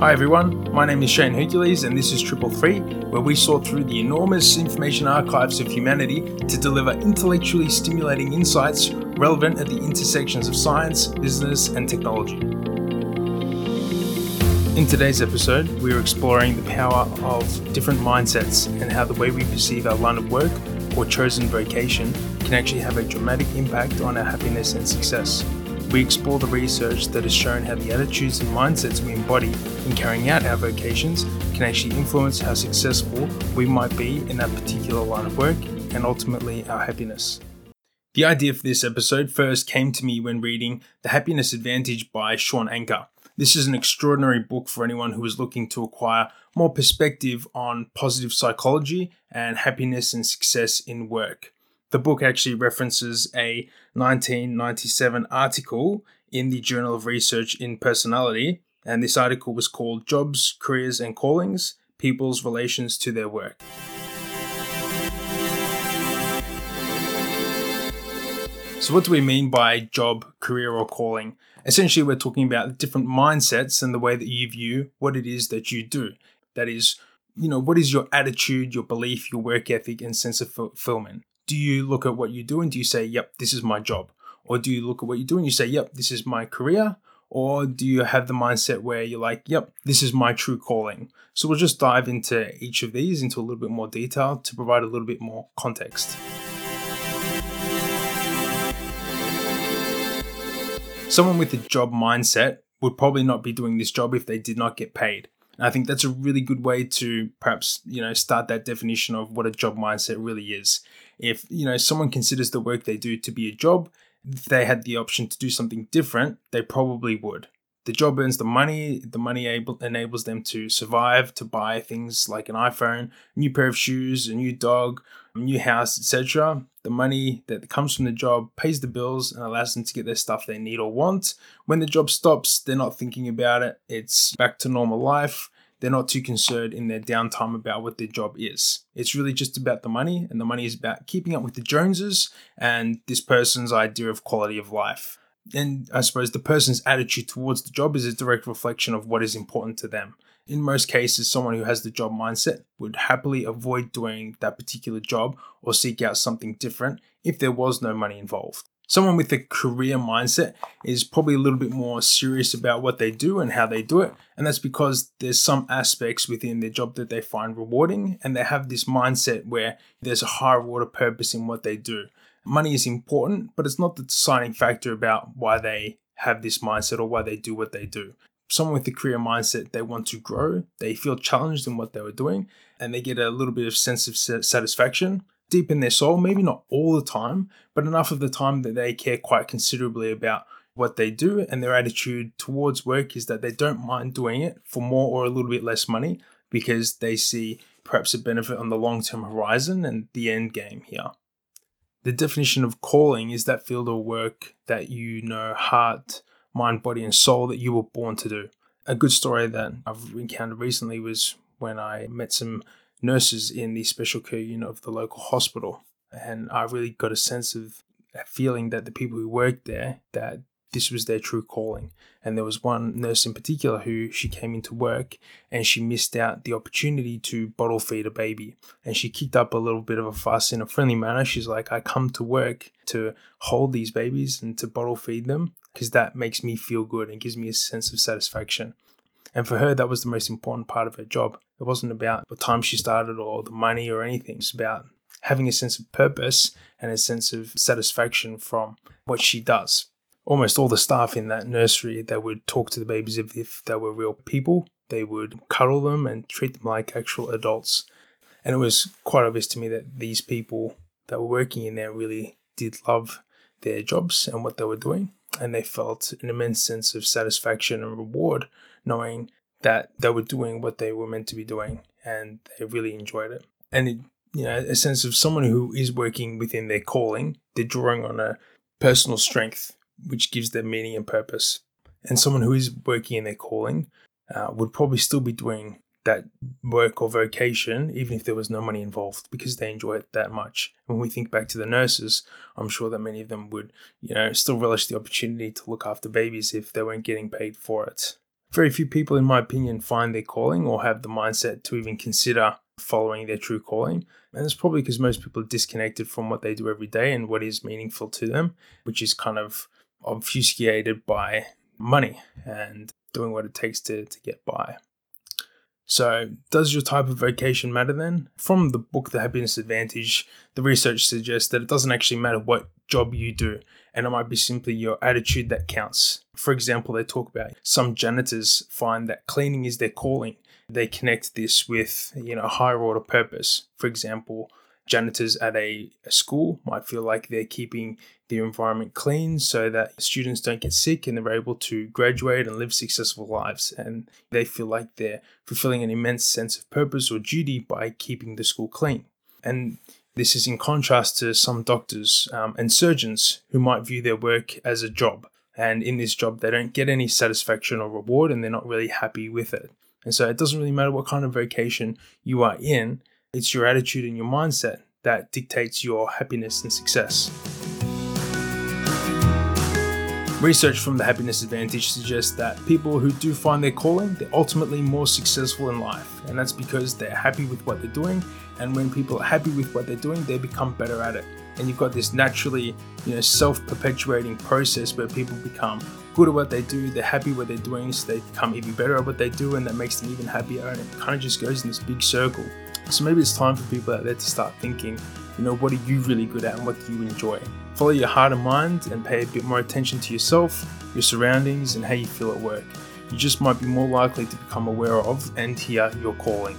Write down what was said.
Hi everyone, my name is Shane Hercules and this is Triple Three, where we sort through the enormous information archives of humanity to deliver intellectually stimulating insights relevant at the intersections of science, business, and technology. In today's episode, we are exploring the power of different mindsets and how the way we perceive our line of work or chosen vocation can actually have a dramatic impact on our happiness and success. We explore the research that has shown how the attitudes and mindsets we embody in carrying out our vocations can actually influence how successful we might be in that particular line of work and ultimately our happiness. The idea for this episode first came to me when reading The Happiness Advantage by Shawn Achor. This is an extraordinary book for anyone who is looking to acquire more perspective on positive psychology and happiness and success in work the book actually references a 1997 article in the Journal of Research in Personality, and this article was called Jobs, Careers, and Callings People's Relations to Their Work. So, what do we mean by job, career, or calling? Essentially, we're talking about different mindsets and the way that you view what it is that you do. That is, you know, what is your attitude, your belief, your work ethic, and sense of fulfillment? Do you look at what you do and do you say, yep, this is my job? Or do you look at what you do and you say, yep, this is my career? Or do you have the mindset where you're like, yep, this is my true calling? So we'll just dive into each of these into a little bit more detail to provide a little bit more context. Someone with a job mindset would probably not be doing this job if they did not get paid. And I think that's a really good way to perhaps, you know, start that definition of what a job mindset really is. If, you know, someone considers the work they do to be a job, if they had the option to do something different, they probably would. The job earns the money, the money able, enables them to survive, to buy things like an iPhone, a new pair of shoes, a new dog, a new house, etc. The money that comes from the job pays the bills and allows them to get their stuff they need or want. When the job stops, they're not thinking about it. It's back to normal life they're not too concerned in their downtime about what their job is. It's really just about the money, and the money is about keeping up with the Joneses and this person's idea of quality of life. And I suppose the person's attitude towards the job is a direct reflection of what is important to them. In most cases, someone who has the job mindset would happily avoid doing that particular job or seek out something different if there was no money involved. Someone with a career mindset is probably a little bit more serious about what they do and how they do it. And that's because there's some aspects within their job that they find rewarding and they have this mindset where there's a high reward of purpose in what they do. Money is important, but it's not the deciding factor about why they have this mindset or why they do what they do. Someone with a career mindset, they want to grow, they feel challenged in what they were doing, and they get a little bit of sense of satisfaction deep in their soul, maybe not all the time, but enough of the time that they care quite considerably about what they do and their attitude towards work is that they don't mind doing it for more or a little bit less money because they see perhaps a benefit on the long term horizon and the end game here. The definition of calling is that field of work that you know heart, mind, body, and soul that you were born to do. A good story that I've encountered recently was when I met some nurses in the special care unit of the local hospital. And I really got a sense of a feeling that the people who worked there, that this was their true calling. And there was one nurse in particular who she came into work and she missed out the opportunity to bottle feed a baby. And she kicked up a little bit of a fuss in a friendly manner. She's like, I come to work to hold these babies and to bottle feed them because that makes me feel good and gives me a sense of satisfaction. And for her, that was the most important part of her job. It wasn't about the time she started or the money or anything. It's about having a sense of purpose and a sense of satisfaction from what she does. Almost all the staff in that nursery, they would talk to the babies as if they were real people. They would cuddle them and treat them like actual adults. And it was quite obvious to me that these people that were working in there really did love their jobs and what they were doing. And they felt an immense sense of satisfaction and reward knowing that they were doing what they were meant to be doing and they really enjoyed it. And it, you know, a sense of someone who is working within their calling, they're drawing on a personal strength which gives them meaning and purpose. And someone who is working in their calling uh, would probably still be doing that work or vocation, even if there was no money involved, because they enjoy it that much. When we think back to the nurses, I'm sure that many of them would, you know, still relish the opportunity to look after babies if they weren't getting paid for it. Very few people, in my opinion, find their calling or have the mindset to even consider following their true calling. And it's probably because most people are disconnected from what they do every day and what is meaningful to them, which is kind of obfuscated by money and doing what it takes to, to get by. So, does your type of vocation matter then? From the book The Happiness Advantage, the research suggests that it doesn't actually matter what job you do, and it might be simply your attitude that counts. For example, they talk about some janitors find that cleaning is their calling. They connect this with, you know, higher order purpose. For example, janitors at a, a, school might feel like they're keeping the environment clean so that students don't get sick and they're able to graduate and live successful lives. And they feel like they're fulfilling an immense sense of purpose or duty by keeping the school clean. And this is in contrast to some doctors um, and surgeons who might view their work as a job. And in this job, they don't get any satisfaction or reward and they're not really happy with it. And so it doesn't really matter what kind of vocation you are in, it's your attitude and your mindset that dictates your happiness and success. Research from the Happiness Advantage suggests that people who do find their calling, they're ultimately more successful in life. And that's because they're happy with what they're doing. And when people are happy with what they're doing, they become better at it. And you've got this naturally, you know, self-perpetuating process where people become good at what they do, they're happy what they're doing, so they become even better at what they do, and that makes them even happier. And it kind of just goes in this big circle. So maybe it's time for people out there to start thinking, you know, what are you really good at and what do you enjoy? Follow your heart and mind and pay a bit more attention to yourself, your surroundings, and how you feel at work. You just might be more likely to become aware of and hear your calling.